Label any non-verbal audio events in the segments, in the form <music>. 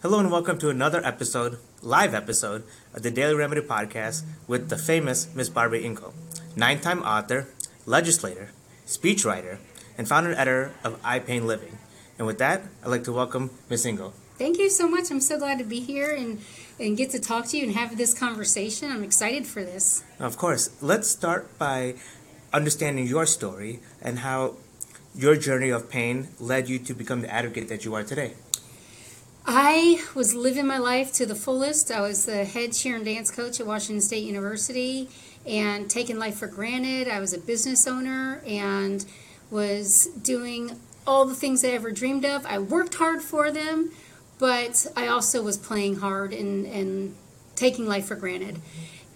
Hello and welcome to another episode, live episode, of the Daily Remedy Podcast with the famous Miss Barby Ingle, nine time author, legislator, speechwriter, and founder and editor of I Pain Living. And with that, I'd like to welcome Miss Ingle. Thank you so much. I'm so glad to be here and, and get to talk to you and have this conversation. I'm excited for this. Of course, let's start by understanding your story and how your journey of pain led you to become the advocate that you are today. I was living my life to the fullest. I was the head cheer and dance coach at Washington State University and taking life for granted. I was a business owner and was doing all the things I ever dreamed of. I worked hard for them, but I also was playing hard and, and taking life for granted.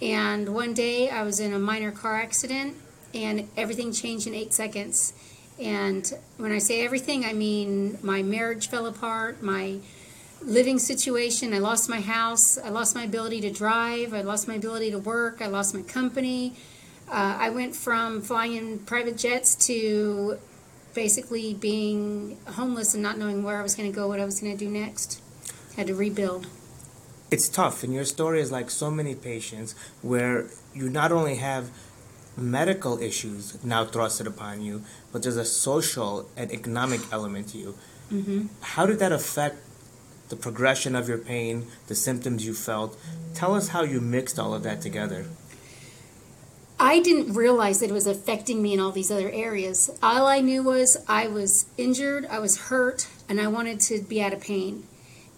And one day I was in a minor car accident and everything changed in eight seconds. And when I say everything, I mean my marriage fell apart, my living situation. I lost my house. I lost my ability to drive. I lost my ability to work. I lost my company. Uh, I went from flying in private jets to basically being homeless and not knowing where I was going to go, what I was going to do next. Had to rebuild. It's tough, and your story is like so many patients where you not only have medical issues now thrusted upon you, but there's a social and economic element to you. Mm-hmm. How did that affect the progression of your pain, the symptoms you felt. Tell us how you mixed all of that together. I didn't realize that it was affecting me in all these other areas. All I knew was I was injured, I was hurt, and I wanted to be out of pain.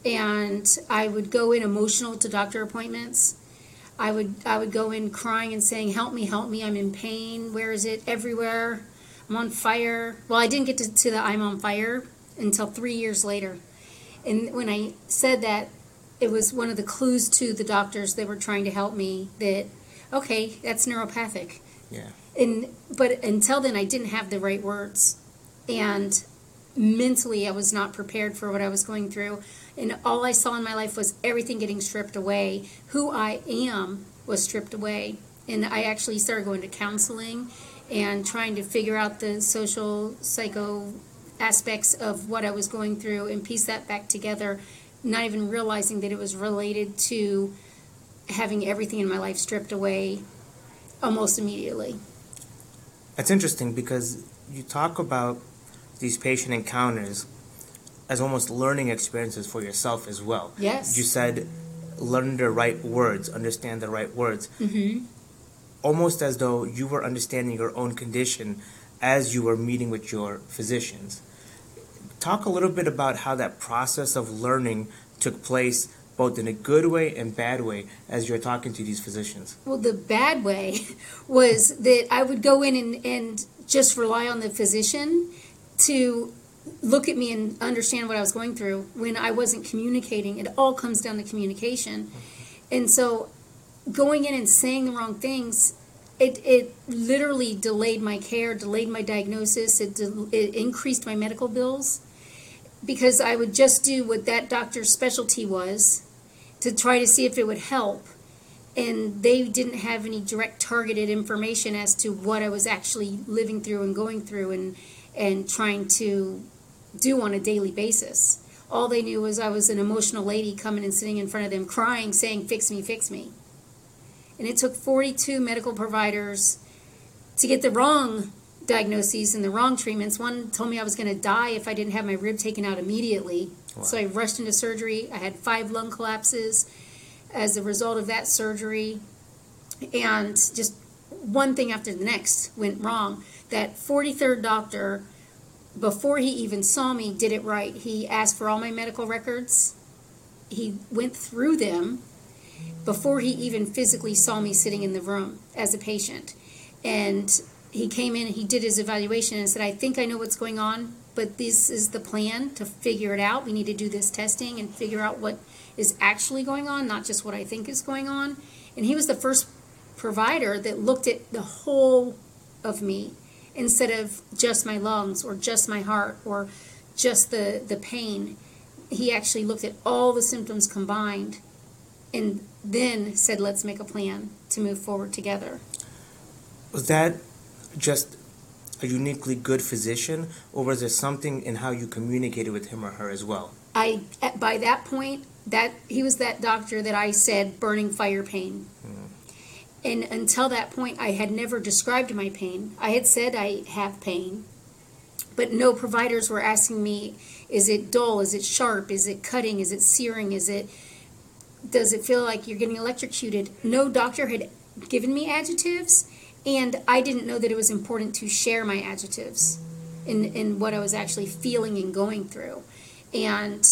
And I would go in emotional to doctor appointments. I would I would go in crying and saying, "Help me, help me! I'm in pain. Where is it? Everywhere. I'm on fire." Well, I didn't get to, to the "I'm on fire" until three years later. And when I said that, it was one of the clues to the doctors that were trying to help me that, okay, that's neuropathic. Yeah. And but until then, I didn't have the right words, and mentally, I was not prepared for what I was going through. And all I saw in my life was everything getting stripped away. Who I am was stripped away. And I actually started going to counseling and trying to figure out the social psycho aspects of what I was going through and piece that back together, not even realizing that it was related to having everything in my life stripped away almost immediately. That's interesting because you talk about these patient encounters as almost learning experiences for yourself as well. Yes. You said learn the right words, understand the right words. Mm-hmm. Almost as though you were understanding your own condition as you were meeting with your physicians. Talk a little bit about how that process of learning took place both in a good way and bad way as you're talking to these physicians? Well, the bad way <laughs> was that I would go in and, and just rely on the physician to look at me and understand what I was going through when I wasn't communicating. It all comes down to communication. And so going in and saying the wrong things it, it literally delayed my care, delayed my diagnosis, it, de- it increased my medical bills because I would just do what that doctor's specialty was to try to see if it would help. And they didn't have any direct targeted information as to what I was actually living through and going through and, and trying to do on a daily basis. All they knew was I was an emotional lady coming and sitting in front of them crying, saying, Fix me, fix me. And it took 42 medical providers to get the wrong diagnoses and the wrong treatments. One told me I was going to die if I didn't have my rib taken out immediately. Wow. So I rushed into surgery. I had five lung collapses as a result of that surgery. And just one thing after the next went wrong. That 43rd doctor, before he even saw me, did it right. He asked for all my medical records. He went through them before he even physically saw me sitting in the room as a patient. And he came in and he did his evaluation and said, I think I know what's going on, but this is the plan to figure it out. We need to do this testing and figure out what is actually going on, not just what I think is going on. And he was the first provider that looked at the whole of me instead of just my lungs or just my heart or just the, the pain. He actually looked at all the symptoms combined and then said, let's make a plan to move forward together. Was that just a uniquely good physician, or was there something in how you communicated with him or her as well? I, by that point, that he was that doctor that I said burning fire pain. Hmm. And until that point, I had never described my pain. I had said I have pain, but no providers were asking me, is it dull? Is it sharp? Is it cutting? Is it searing? Is it, does it feel like you're getting electrocuted? No doctor had given me adjectives, and I didn't know that it was important to share my adjectives in, in what I was actually feeling and going through. And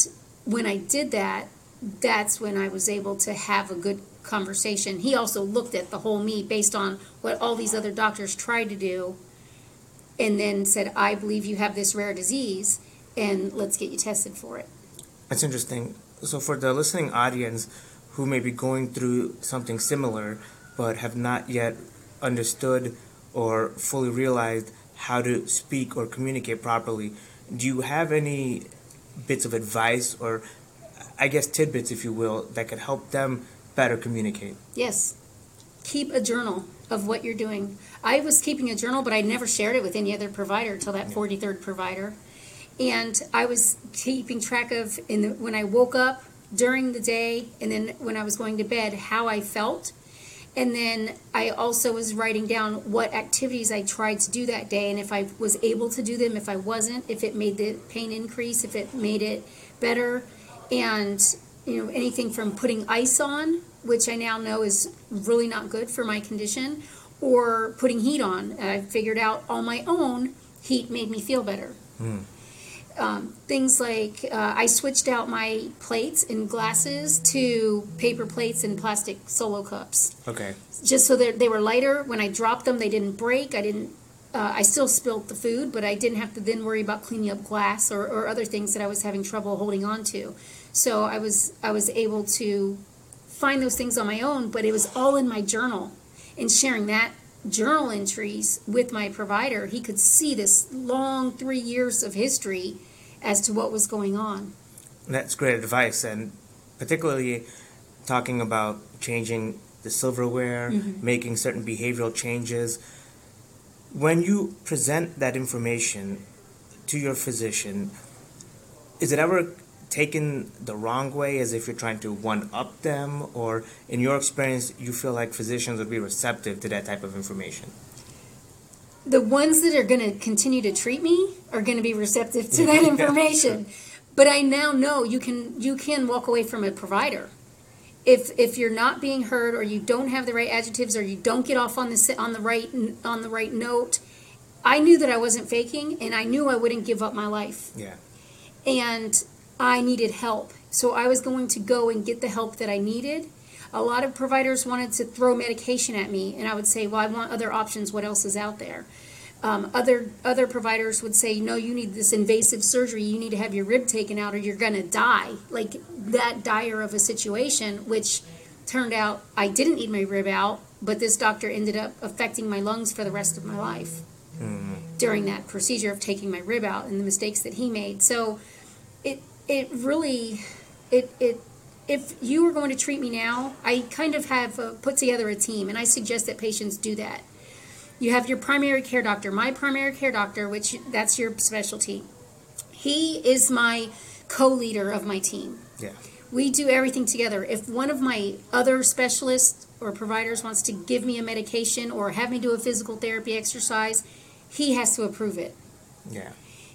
when I did that, that's when I was able to have a good conversation. He also looked at the whole me based on what all these other doctors tried to do and then said, I believe you have this rare disease and let's get you tested for it. That's interesting. So, for the listening audience who may be going through something similar but have not yet understood or fully realized how to speak or communicate properly, do you have any bits of advice or, I guess, tidbits, if you will, that could help them better communicate? Yes. Keep a journal of what you're doing. I was keeping a journal, but I never shared it with any other provider until that 43rd provider. And I was keeping track of in the, when I woke up during the day and then when I was going to bed how I felt. And then I also was writing down what activities I tried to do that day and if I was able to do them, if I wasn't, if it made the pain increase, if it made it better. And, you know, anything from putting ice on, which I now know is really not good for my condition, or putting heat on. I figured out on my own, heat made me feel better. Hmm. Um, things like uh, I switched out my plates and glasses to paper plates and plastic solo cups, Okay. just so that they were lighter. When I dropped them, they didn't break. I didn't. Uh, I still spilled the food, but I didn't have to then worry about cleaning up glass or, or other things that I was having trouble holding on to. So I was I was able to find those things on my own, but it was all in my journal. And sharing that journal entries with my provider, he could see this long three years of history as to what was going on. That's great advice, and particularly talking about changing the silverware, mm-hmm. making certain behavioral changes. When you present that information to your physician, is it ever taken the wrong way as if you're trying to one up them, or in your experience, you feel like physicians would be receptive to that type of information? The ones that are going to continue to treat me are going to be receptive to that <laughs> information. But I now know you can you can walk away from a provider if if you're not being heard or you don't have the right adjectives or you don't get off on the on the right on the right note. I knew that I wasn't faking, and I knew I wouldn't give up my life. Yeah. and I needed help. So I was going to go and get the help that I needed. A lot of providers wanted to throw medication at me, and I would say, "Well, I want other options. What else is out there?" Um, other other providers would say, "No, you need this invasive surgery. You need to have your rib taken out, or you're going to die." Like that dire of a situation, which turned out I didn't need my rib out, but this doctor ended up affecting my lungs for the rest of my life during that procedure of taking my rib out and the mistakes that he made. So it it really it it if you are going to treat me now, I kind of have uh, put together a team, and I suggest that patients do that. You have your primary care doctor, my primary care doctor, which that's your specialty. He is my co-leader of my team. Yeah. We do everything together. If one of my other specialists or providers wants to give me a medication or have me do a physical therapy exercise, he has to approve it Yeah.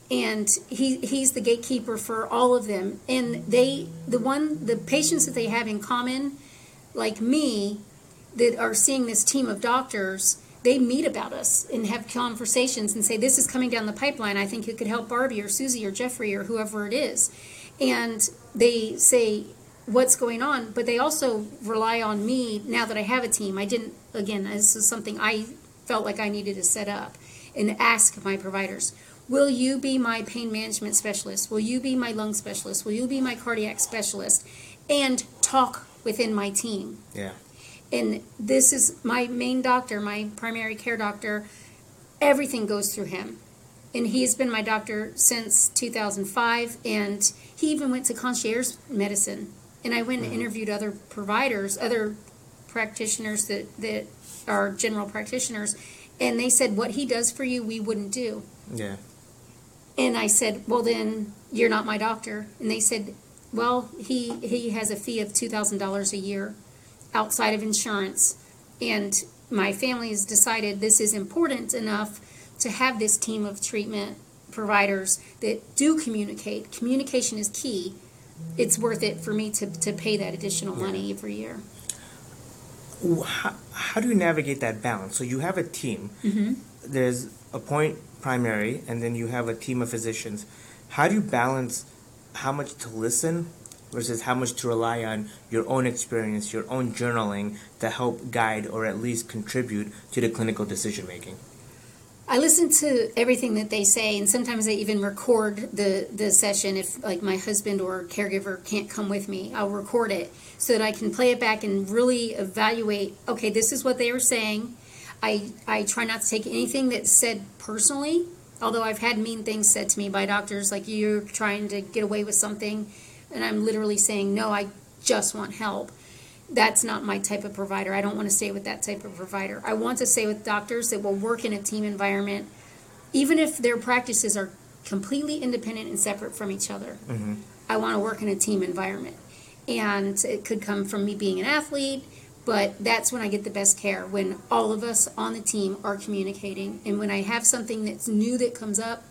And he he's the gatekeeper for all of them. And they the one the patients that they have in common like me that are seeing this team of doctors they meet about us and have conversations and say this is coming down the pipeline. I think it could help barby or susie or jeffrey or whoever it is. And they say what's going on? But they also rely on me now that i have a team. I didn't again this is something i felt like i needed to set up and ask my providers Will you be my pain management specialist? Will you be my lung specialist? Will you be my cardiac specialist? And talk within my team. Yeah. And this is my main doctor, my primary care doctor. Everything goes through him. And he's been my doctor since 2005. And he even went to concierge medicine. And I went and mm-hmm. interviewed other providers, other practitioners that, that are general practitioners. And they said, what he does for you, we wouldn't do. Yeah. And I said, Well, then you're not my doctor. And they said, Well, he, he has a fee of two thousand dollars a year outside of insurance. And my family has decided this is important enough to have this team of treatment providers that do communicate. Communication is key. It's worth it for me to, to pay that additional money every year. How, how do you navigate that balance? So you have a team. Mm-hmm. There's a point primary, and then you have a team of physicians. How do you balance how much to listen versus how much to rely on your own experience, your own journaling to help guide or at least contribute to the clinical decision making? I listen to everything that they say, and sometimes I even record the, the session if, like, my husband or caregiver can't come with me. I'll record it so that I can play it back and really evaluate. Okay, this is what they were saying. I I try not to take anything that's said personally, although I've had mean things said to me by doctors, like you're trying to get away with something, and I'm literally saying no. I just want help that's not my type of provider. I don't want to stay with that type of provider. I want to stay with doctors that will work in a team environment, even if their practices are completely independent and separate from each other. Mm-hmm. I want to work in a team environment. And it could come from me being an athlete, but that's when I get the best care when all of us on the team are communicating. And when I have something that's new that comes up,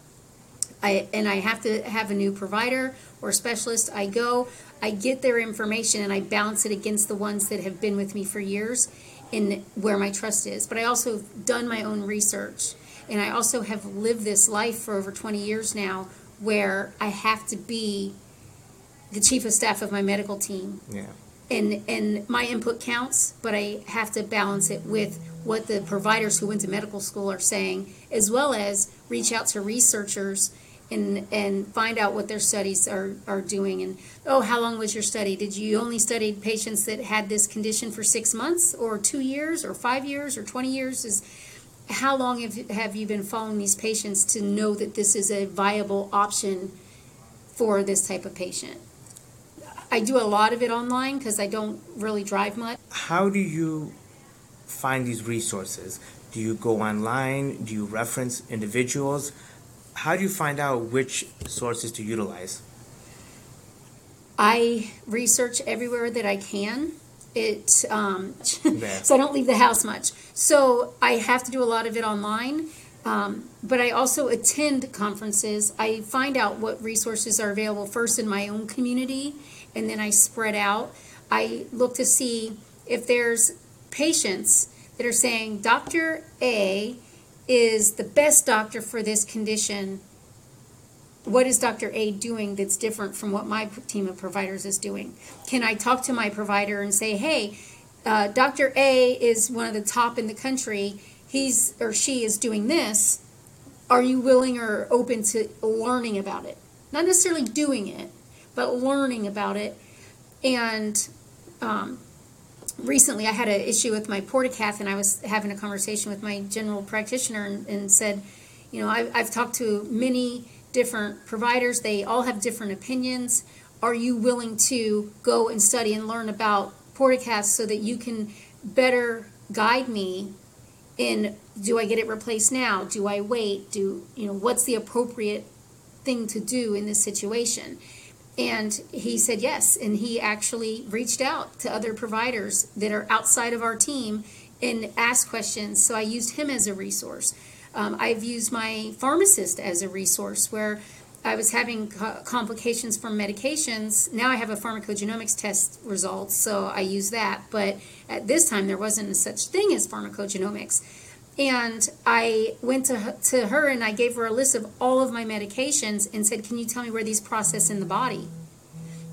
I, and I have to have a new provider or specialist, I go, I get their information and I balance it against the ones that have been with me for years and where my trust is. But I also have done my own research and I also have lived this life for over 20 years now where I have to be the chief of staff of my medical team Yeah. And and my input counts, but I have to balance it with what the providers who went to medical school are saying, as well as reach out to researchers and and find out what their studies are are doing. And oh, how long was your study? Did you only study patients that had this condition for six months, or two years, or five years, or twenty years? Is how long have have you been following these patients to know that this is a viable option for this type of patient? I do a lot of it online because I don't really drive much. How do you find these resources? Do you go online? Do you reference individuals? How do you find out which sources to utilize? I research everywhere that I can. It um, <laughs> so I don't leave the house much. So I have to do a lot of it online. Um, but I also attend conferences. I find out what resources are available first in my own community, and then I spread out. I look to see if there's patients that are saying Dr. A is the best doctor for this condition what is Dr. A doing that's different from what my team of providers is doing? Can I talk to my provider and say, hey, uh, Dr. A is one of the top in the country. He's or she is doing this. Are you willing or open to learning about it? Not necessarily doing it, but learning about it. And um, recently I had an issue with my portacath, and I was having a conversation with my general practitioner and, and said, you know, I, I've talked to many different providers. They all have different opinions. Are you willing to go and study and learn about portacaths so that you can better guide me in do I get it replaced now? Do I wait? Do you know what's the appropriate thing to do in this situation? And he said yes, and he actually reached out to other providers that are outside of our team and asked questions. So I used him as a resource. Um, I've used my pharmacist as a resource where I was having co- complications from medications. Now I have a pharmacogenomics test results, so I use that. But at this time, there wasn't such thing as pharmacogenomics. And I went to her, to her and I gave her a list of all of my medications and said, "Can you tell me where these process in the body?"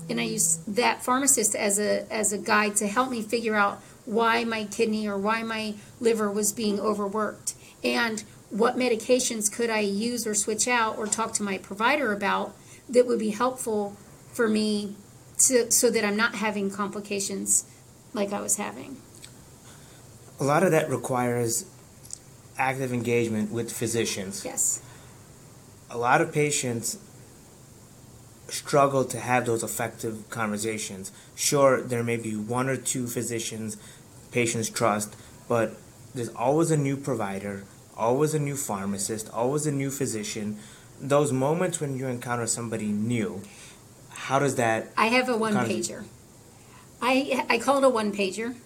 And I used that pharmacist as a as a guide to help me figure out why my kidney or why my liver was being overworked and what medications could I use or switch out or talk to my provider about that would be helpful for me to, so that I'm not having complications like I was having. A lot of that requires active engagement with physicians. Yes. A lot of patients struggle to have those effective conversations. Sure, there may be one or two physicians patients trust, but there's always a new provider, always a new pharmacist, always a new physician. Those moments when you encounter somebody new, how does that? I have a one pager. I I call it a one pager.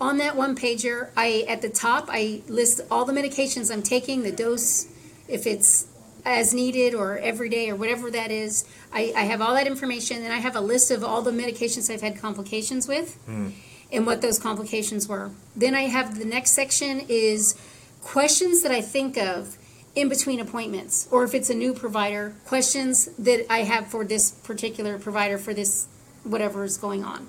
On that one pager, I at the top I list all the medications I'm taking, the dose, if it's as needed or every day or whatever that is. I, I have all that information, and I have a list of all the medications I've had complications with, hmm. and what those complications were. Then I have the next section is questions that I think of in between appointments, or if it's a new provider, questions that I have for this particular provider for this whatever is going on.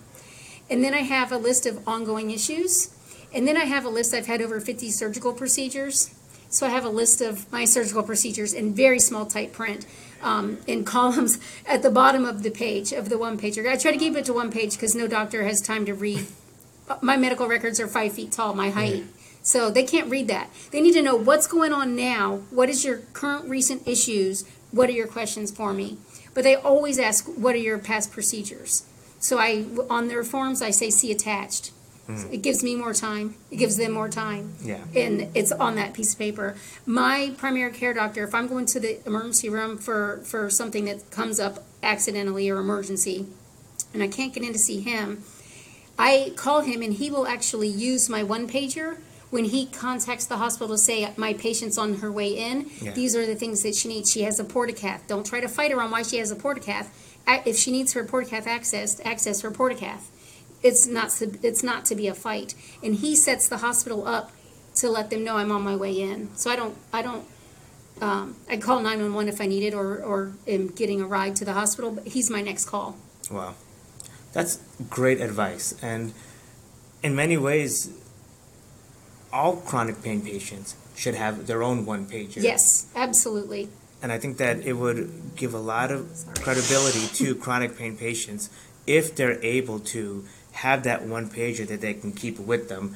And then I have a list of ongoing issues. And then I have a list, I've had over 50 surgical procedures. So I have a list of my surgical procedures in very small type print um, in <laughs> columns at the bottom of the page, of the one pager. I try to keep it to one page because no doctor has time to read. My medical records are five feet tall, my height. So they can't read that. They need to know what's going on now. What is your current recent issues? What are your questions for me? But they always ask, what are your past procedures? So I, on their forms, I say see attached. Hmm. It gives me more time. It gives them more time. Yeah. And it's on that piece of paper. My primary care doctor, if I'm going to the emergency room for, for something that comes up accidentally or emergency, and I can't get in to see him, I call him and he will actually use my one pager when he contacts the hospital to say my patient's on her way in. Yeah. These are the things that she needs. She has a portacath. Don't try to fight her on why she has a portacath. A- If she needs her portacath accessed, access her portacath. It's not to, it's not to be a fight. And he sets the hospital up to let them know I'm on my way in. So I don't I don't um, I call 911 if I need it or, or am getting a ride to the hospital, but he's my next call. Wow, that's great advice. And in many ways, all chronic pain patients should have their own one pager. Yes, absolutely. And I think that it would give a lot of credibility to <laughs> chronic pain patients if they're able to have that one pager that they can keep with them.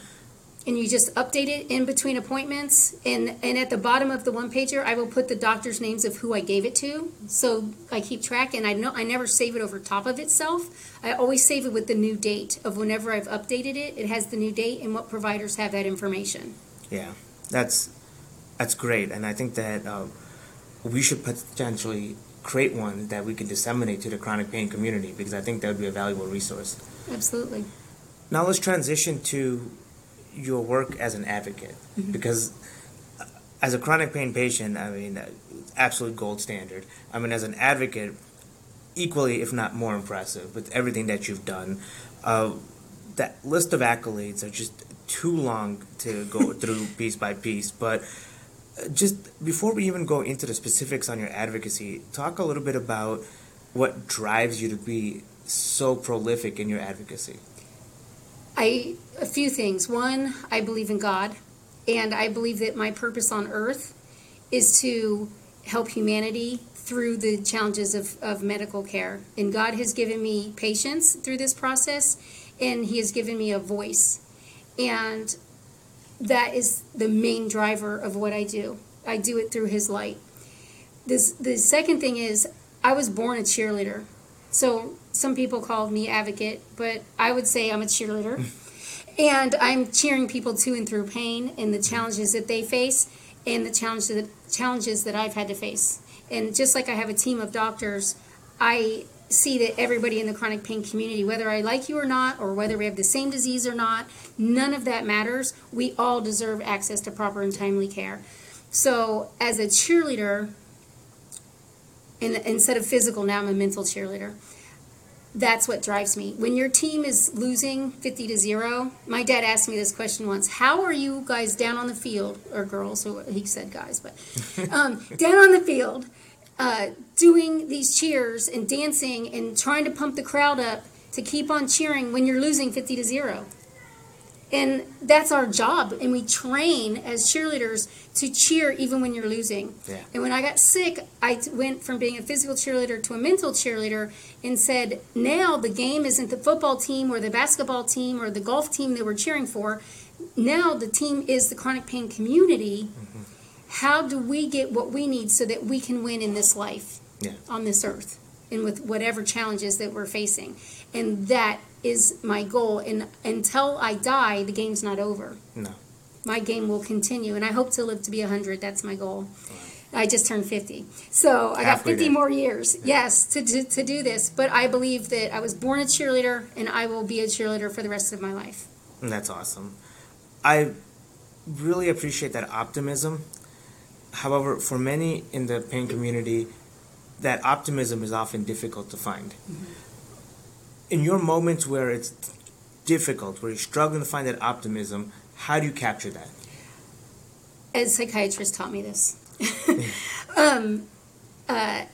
And you just update it in between appointments. And and at the bottom of the one pager i will put the doctor's names of who i gave it to. So i keep track and i know i never save it over top of itself. I always save it with the new date of whenever i've updated it. It has the new date and what providers have that information. Yeah, that's that's great, and I think that uh, we should potentially create one that we can disseminate to the chronic pain community because I think that would be a valuable resource. absolutely. Now let's transition to your work as an advocate because uh, as a chronic pain patient, I mean, uh, absolute gold standard. I mean, as an advocate, equally, if not more impressive with everything that you've done. Uh, that list of accolades are just too long to go <laughs> through piece by piece, but uh, just before we even go into the specifics on your advocacy, talk a little bit about what drives you to be so prolific in your advocacy. I a few things. One, I believe in God, and I believe that my purpose on earth is to help humanity through the challenges of, of medical care. And God has given me patience through this process, and He has given me a voice. And that is the main driver of what I do. I do it through His light. This the second thing is I was born a cheerleader. So some people call me advocate, but I would say I'm a cheerleader. and I'm cheering people to and through pain and the challenges that they face and the challenges that, challenges that I've had to face. And just like I have a team of doctors, I see that everybody in the chronic pain community, whether I like you or not, or whether we have the same disease or not, none of that matters. We all deserve access to proper and timely care. So, as a cheerleader, and instead of physical, now I'm a mental cheerleader. That's what drives me. When your team is losing 50 to 0, my dad asked me this question once How are you guys down on the field, or girls, so he said guys, but <laughs> um, down on the field, uh, doing these cheers and dancing and trying to pump the crowd up to keep on cheering when you're losing 50 to 0? And that's our job. And we train as cheerleaders to cheer even when you're losing. Yeah. And when I got sick, I t- went from being a physical cheerleader to a mental cheerleader and said, now the game isn't the football team or the basketball team or the golf team that we're cheering for. Now the team is the chronic pain community. Mm-hmm. How do we get what we need so that we can win in this life Yeah. on this earth and with whatever challenges that we're facing? And that is my goal. And until I die, the game's not over. No. My game will continue, and I hope to live to be 100. That's my goal. I just turned 50. So I got 50 there. more years, yes, to, to, to do this. But I believe that I was born a cheerleader and I will be a cheerleader for the rest of my life. That's awesome. I really appreciate that optimism. However, for many in the pain community, that optimism is often difficult to find. In your moments where it's difficult, where you're struggling to find that optimism, how do you capture that? As psychiatrist taught me this. <laughs> um, uh,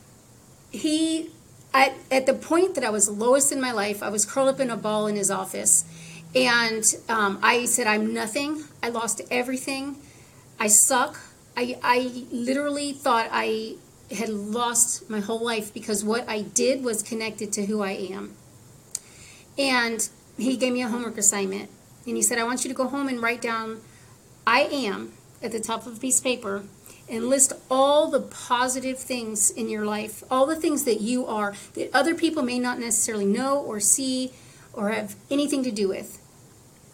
he, I, at the point that I was lowest in my life, I was curled up in a ball in his office. And um, I said, I'm nothing. I lost everything. I suck. I, I literally thought I had lost my whole life because what I did was connected to who I am. And he gave me a homework assignment. And he said, I want you to go home and write down, I am, at the top of a piece of paper, and list all the positive things in your life, all the things that you are, that other people may not necessarily know or see or have anything to do with.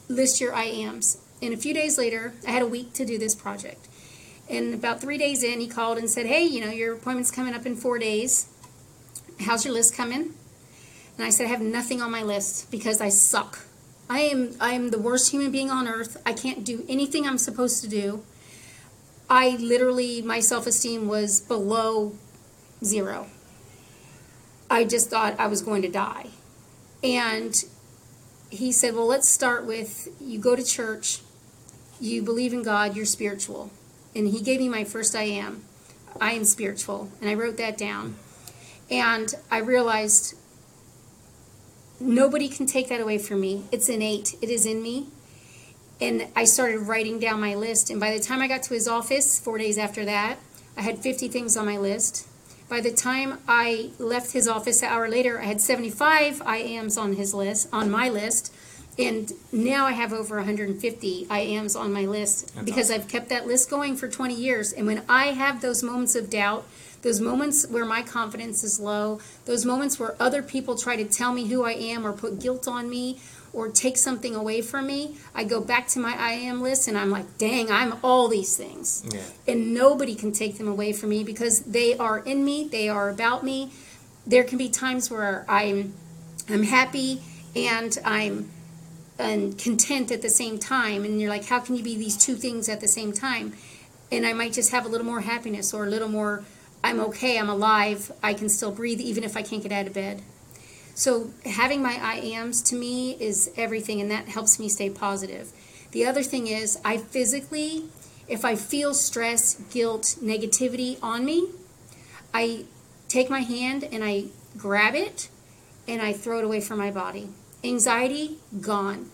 List your I ams. And a few days later, I had a week to do this project. And about three days in, he called and said, Hey, you know, your appointment's coming up in four days. How's your list coming? And I said, I have nothing on my list because I suck. I am I am the worst human being on earth. I can't do anything I'm supposed to do. I literally my self-esteem was below zero. I just thought I was going to die. And he said, "Well, let's start with you go to church, you believe in God, you're spiritual." And he gave me my first I am. I am spiritual, and I wrote that down. And I realized nobody can take that away from me. It's innate. It is in me. And I started writing down my list. And by the time I got to his office, four days after that, I had 50 things on my list. By the time I left his office an hour later, I had 75 I ams on his list, on my list. And now I have over 150 IAMs on my list That's because awesome. I've kept that list going for 20 years. And when I have those moments of doubt, those moments where my confidence is low, those moments where other people try to tell me who I am or put guilt on me or take something away from me, I go back to my I am list and I'm like, dang, I'm all these things. Yeah. And nobody can take them away from me because they are in me, they are about me. There can be times where I'm I'm happy and I'm and content at the same time and you're like how can you be these two things at the same time? And i might just have a little more happiness or a little more i'm okay i'm alive i can still breathe even if i can't get out of bed. So having my i ams to me is everything and that helps me stay positive. The other thing is i physically if i feel stress guilt negativity on me i take my hand and i grab it and i throw it away from my body anxiety gone.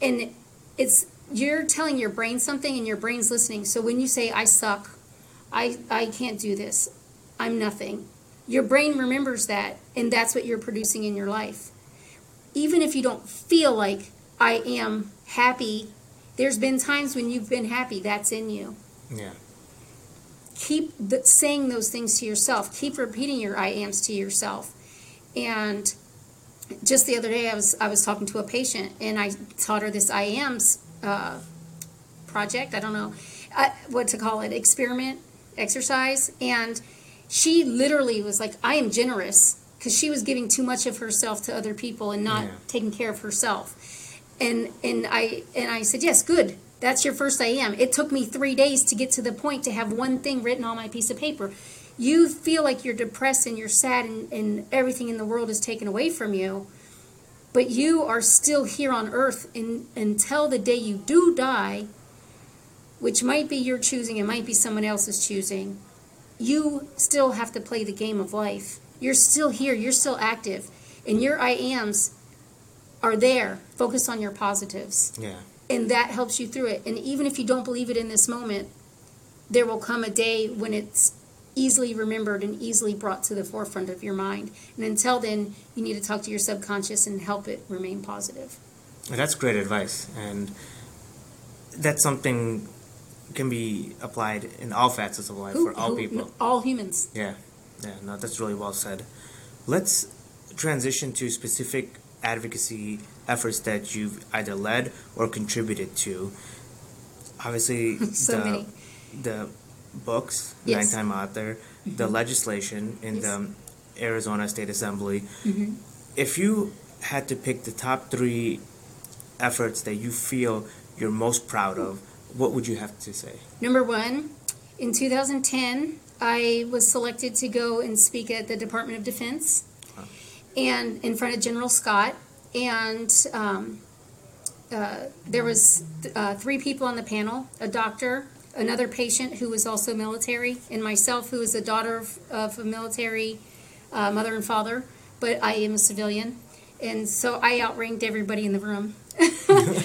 And it's you're telling your brain something and your brain's listening. So when you say i suck. I i can't do this. I'm nothing. Your brain remembers that and that's what you're producing in your life. Even if you don't feel like i am happy there's been times when you've been happy. That's in you. Yeah. keep the, saying those things to yourself. Keep repeating your I ams to yourself. And just the other day, I was I was talking to a patient, and I taught her this I ams uh, project. I don't know uh, what to call it, experiment, exercise, and she literally was like, "I am generous," because she was giving too much of herself to other people and not Yeah. taking care of herself. And and I and I said, "Yes, good." That's your first I am. It took me three days to get to the point to have one thing written on my piece of paper. You feel like you're depressed and you're sad and, and everything in the world is taken away from you, but you are still here on earth in, until the day you do die, which might be your choosing, it might be someone else's choosing. You still have to play the game of life. You're still here, you're still active, and your I ams are there. Focus on your positives Yeah. and that helps you through it. And even if you don't believe it in this moment, there will come a day when it's easily remembered and easily brought to the forefront of your mind. And until then, you need to talk to your subconscious and help it remain positive. That's great advice, and that's something can be applied in all facets of life Who- for all who- people. All humans. Yeah, yeah, no, that's really well said. Let's transition to specific advocacy efforts that you've either led or contributed to. Obviously, <laughs> So the, many. the books, Yes. nine-time author, the legislation in Yes. the Arizona State Assembly. Mm-hmm. If you had to pick the top three efforts that you feel you're most proud of, what would you have to say? Number one, in 2010, I was selected to go and speak at the Department of Defense and in front of General Scott. And um, uh, there was uh, three people on the panel, a doctor, another patient who was also military, and myself, who is a daughter of, of a military uh, mother and father, but I am a civilian. And so I outranked everybody in the room. <laughs>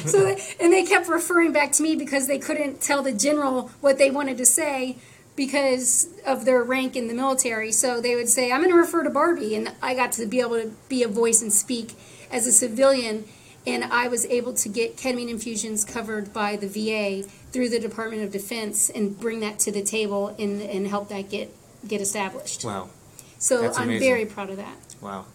so, they- and they kept referring back to me because they couldn't tell the general what they wanted to say because of their rank in the military. So they would say, I'm going to refer to Barby. And I got to be able to be a voice and speak as a civilian. And I was able to get ketamine infusions covered by the VA through the Department of Defense and bring that to the table and, and help that get, get established. Wow, So That's I'm amazing. very proud of that. wow.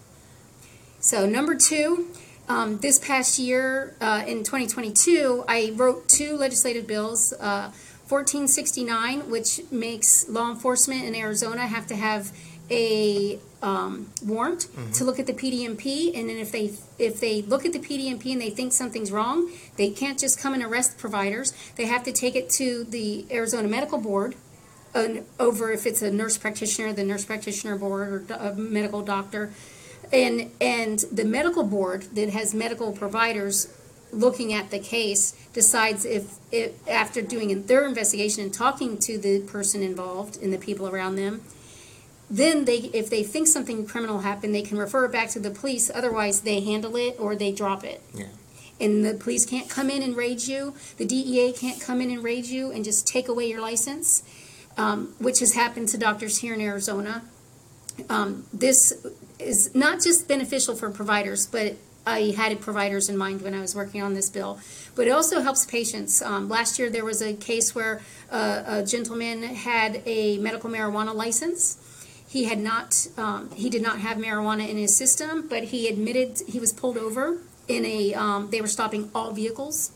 So number two, um, this past year uh, in 2022, I wrote two legislative bills. Uh, 1469, which makes law enforcement in Arizona have to have a um, warrant to look at the PDMP, and then if they if they look at the PDMP and they think something's wrong, they can't just come and arrest providers. They have to take it to the Arizona Medical Board, an, over if it's a nurse practitioner, the nurse practitioner board or do- a medical doctor, and and the medical board that has medical providers looking at the case decides if, if after doing their investigation and talking to the person involved and the people around them then they if they think something criminal happened they can refer it back to the police otherwise they handle it or they drop it Yeah. and the police can't come in and raid you the dea can't come in and raid you and just take away your license um, which has happened to doctors here in arizona um, this is not just beneficial for providers, but I had providers in mind when I was working on this bill. But it also helps patients. Um, last year, there was a case where uh, a gentleman had a medical marijuana license. He had not, um, he did not have marijuana in his system, but he admitted he was pulled over in a, um, they were stopping all vehicles.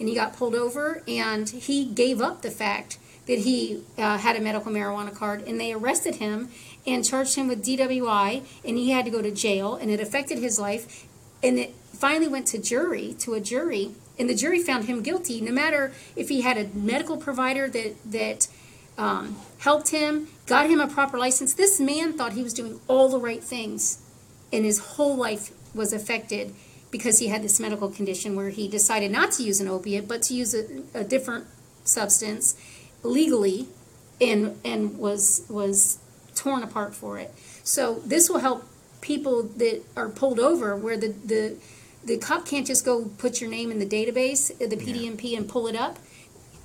And he got pulled over, and he gave up the fact that he uh, had a medical marijuana card, and they arrested him and charged him with DWI, and he had to go to jail, and it affected his life. And it finally went to jury, to a jury, and the jury found him guilty, no matter if he had a medical provider that that um, helped him, got him a proper license. This man thought he was doing all the right things, and his whole life was affected because he had this medical condition where he decided not to use an opiate, but to use a, a different substance legally, and and was was torn apart for it. So this will help people that are pulled over where the the the cop can't just go put your name in the database, the PDMP, and pull it up.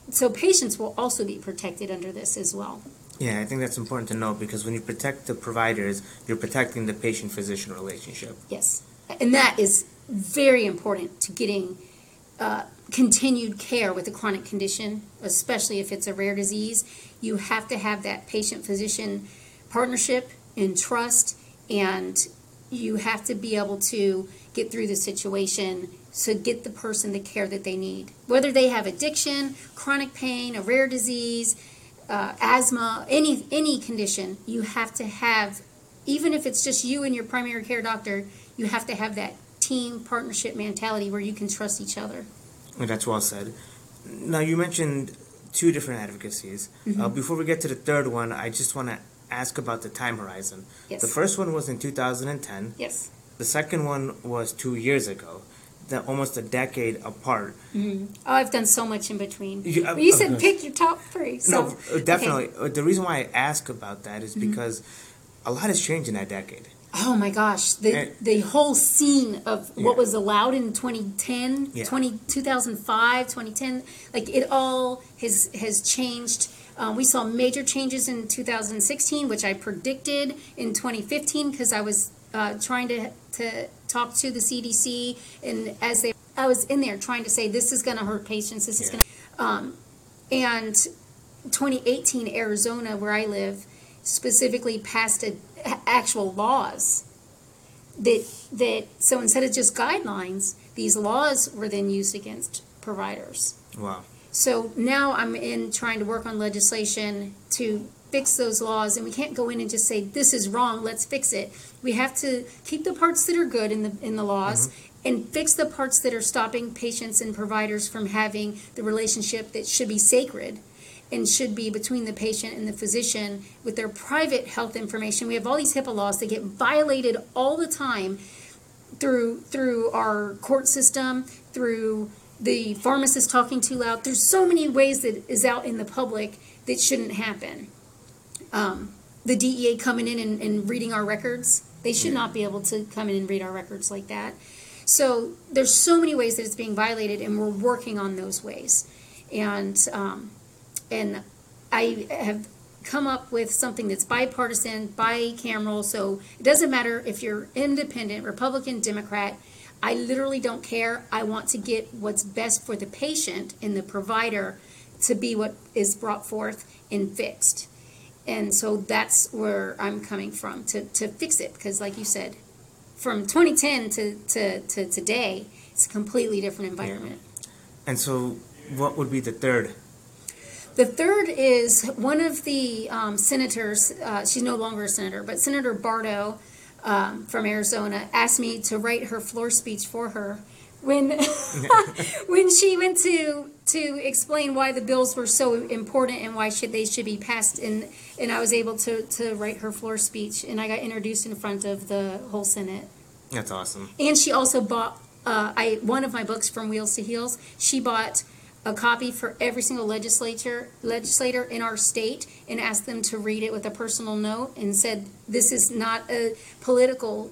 So patients will also be protected under this as well. Yeah, I think that's important to know because when you protect the providers, you're protecting the patient-physician relationship. Yes, and that is very important to getting uh, continued care with a chronic condition, especially if it's a rare disease. You have to have that patient-physician partnership and trust, and you have to be able to get through the situation to get the person the care that they need. Whether they have addiction, chronic pain, a rare disease, uh, asthma, any any condition, you have to have, even if it's just you and your primary care doctor, you have to have that team partnership mentality where you can trust each other. That's well said. Now, you mentioned two different advocacies. Uh, before we get to the third one, I just want to ask about the time horizon. Yes. The first one was in 2010. Yes. The second one was two years ago. They're almost a decade apart. Oh, I've done so much in between. You- uh, you said course. pick your top three. So, no, uh, definitely. Uh, The reason why I ask about that Mm-hmm. because a lot has changed in that decade. Oh my gosh, the And- the whole scene of what was allowed in 2010, Yeah. 20, 2005, 2010, like it all has has changed. Um, we saw major changes in 2016, which I predicted in 2015 because I was uh, trying to to talk to the CDC, and as they, I was in there trying to say this is going to hurt patients. This is going to, um, and 2018 Arizona, where I live, specifically passed a, actual laws that that so instead of just guidelines, these laws were then used against providers. Wow. So now I'm in trying to work on legislation to fix those laws, and we can't go in and just say, this is wrong, let's fix it. We have to keep the parts that are good in the, in the laws mm-hmm. and fix the parts that are stopping patients and providers from having the relationship that should be sacred and should be between the patient and the physician with their private health information. We have all these HIPAA laws that get violated all the time through through our court system, through the pharmacist talking too loud. There's so many ways that is out in the public that shouldn't happen. Um, the DEA coming in and, and reading our records, they should not be able to come in and read our records like that. So there's so many ways that it's being violated, and we're working on those ways. And um, and I have come up with something that's bipartisan, bicameral. So it doesn't matter if you're independent, Republican, Democrat. I literally don't care. I want to get what's best for the patient and the provider to be what is brought forth and fixed. And so that's where I'm coming from to, to fix it. Because, like you said, from 2010 to, to, to today, it's a completely different environment. And so, what would be the third? The third is one of the um, senators, uh, she's no longer a senator, but Senator Barto um, from Arizona asked me to write her floor speech for her when <laughs> <laughs> when she went to to explain why the bills were so important and why should they should be passed and and I was able to to write her floor speech and I got introduced in front of the whole Senate. That's awesome. And she also bought uh, I one of my books from Wheels to Heels. She bought a copy for every single legislature legislator in our state and asked them to read it with a personal note and said this is not a political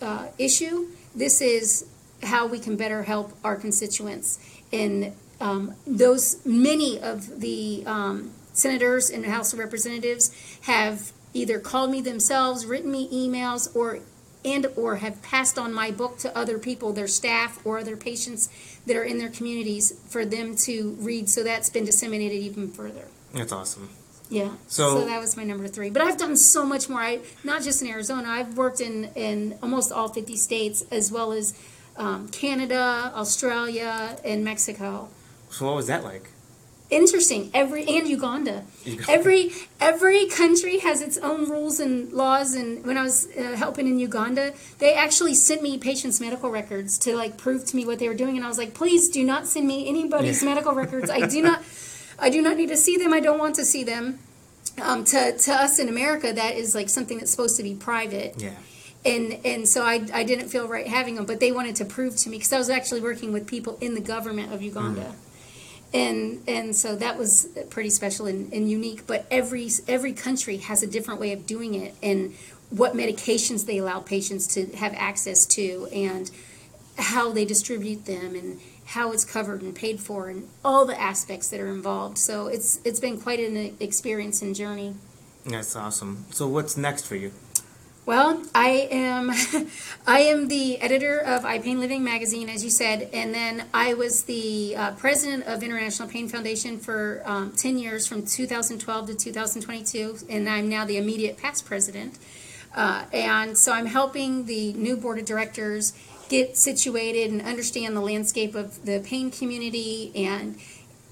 uh, issue. This is how we can better help our constituents. And um, those many of the um, senators and House of Representatives have either called me themselves, written me emails, or and or have passed on my book to other people, their staff or other patients that are in their communities for them to read. So that's been disseminated even further. That's awesome. Yeah. So- So, that was my number three. But I've done so much more. I not just in Arizona. I've worked in in almost all fifty states as well as um, Canada, Australia, and Mexico. So, what was that like? Interesting. Every and Uganda. Uganda. Every every country has its own rules and laws. And when I was uh, helping in Uganda, they actually sent me patients' medical records to like prove to me what they were doing. And I was like, please do not send me anybody's Yeah. medical records. I do <laughs> not, I do not need to see them. I don't want to see them. Um, to to us in America, that is like something that's supposed to be private Yeah. and and so I, I didn't feel right having them but they wanted to prove to me because I was actually working with people in the government of Uganda and and so that was pretty special and, and unique but every every country has a different way of doing it and what medications they allow patients to have access to and how they distribute them and how it's covered and paid for and all the aspects that are involved so it's it's been quite an experience and journey That's awesome. So, what's next for you? Well, I am <laughs> I am the editor of iPain Living magazine, as you said, and then I was the uh, president of International Pain Foundation for um, ten years, from 2012 to 2022, and I'm now the immediate past president. Uh, and so I'm helping the new board of directors get situated and understand the landscape of the pain community and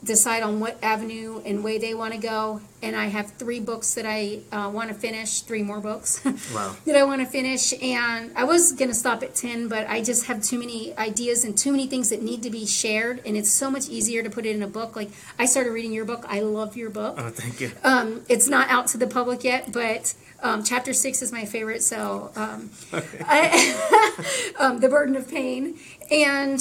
decide on what avenue and way they want to go. And I have three books that I uh, want to finish, three more books <laughs> Wow. that I want to finish. And I was going to stop at 10, but I just have too many ideas and too many things that need to be shared. And it's so much easier to put it in a book. Like, I started reading your book. I love your book. Oh, thank you. Um, it's not out to the public yet, but um, chapter six is my favorite. So, um, I, <laughs> um, the burden of pain, and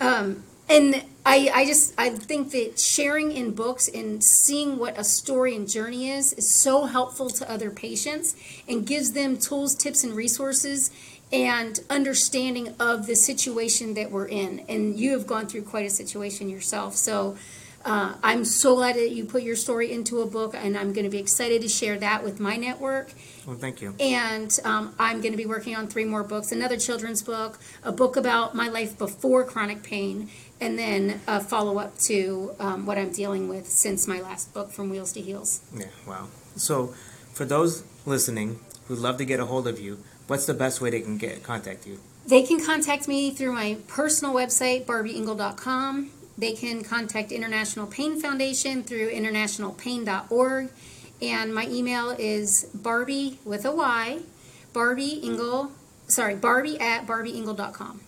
um, and I, I just I think that sharing in books and seeing what a story and journey is is so helpful to other patients and gives them tools, tips, and resources and understanding of the situation that we're in. And you have gone through quite a situation yourself, so. Uh, I'm so glad that you put your story into a book, and I'm going to be excited to share that with my network. Well, thank you. And um, I'm going to be working on three more books another children's book, a book about my life before chronic pain, and then a follow up to um, what I'm dealing with since my last book, From Wheels to Heels. Yeah, wow. So, for those listening who'd love to get a hold of you, what's the best way they can get contact you? They can contact me through my personal website, barbyingle.com. they can contact International Pain Foundation through internationalpain.org. And my email is Barby with a Y, Barby Ingle, sorry, Barby at barbyingle.com.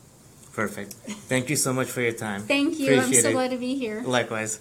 Perfect. Thank you so much for your time. Thank you. I'm Appreciate so it. glad to be here. Likewise.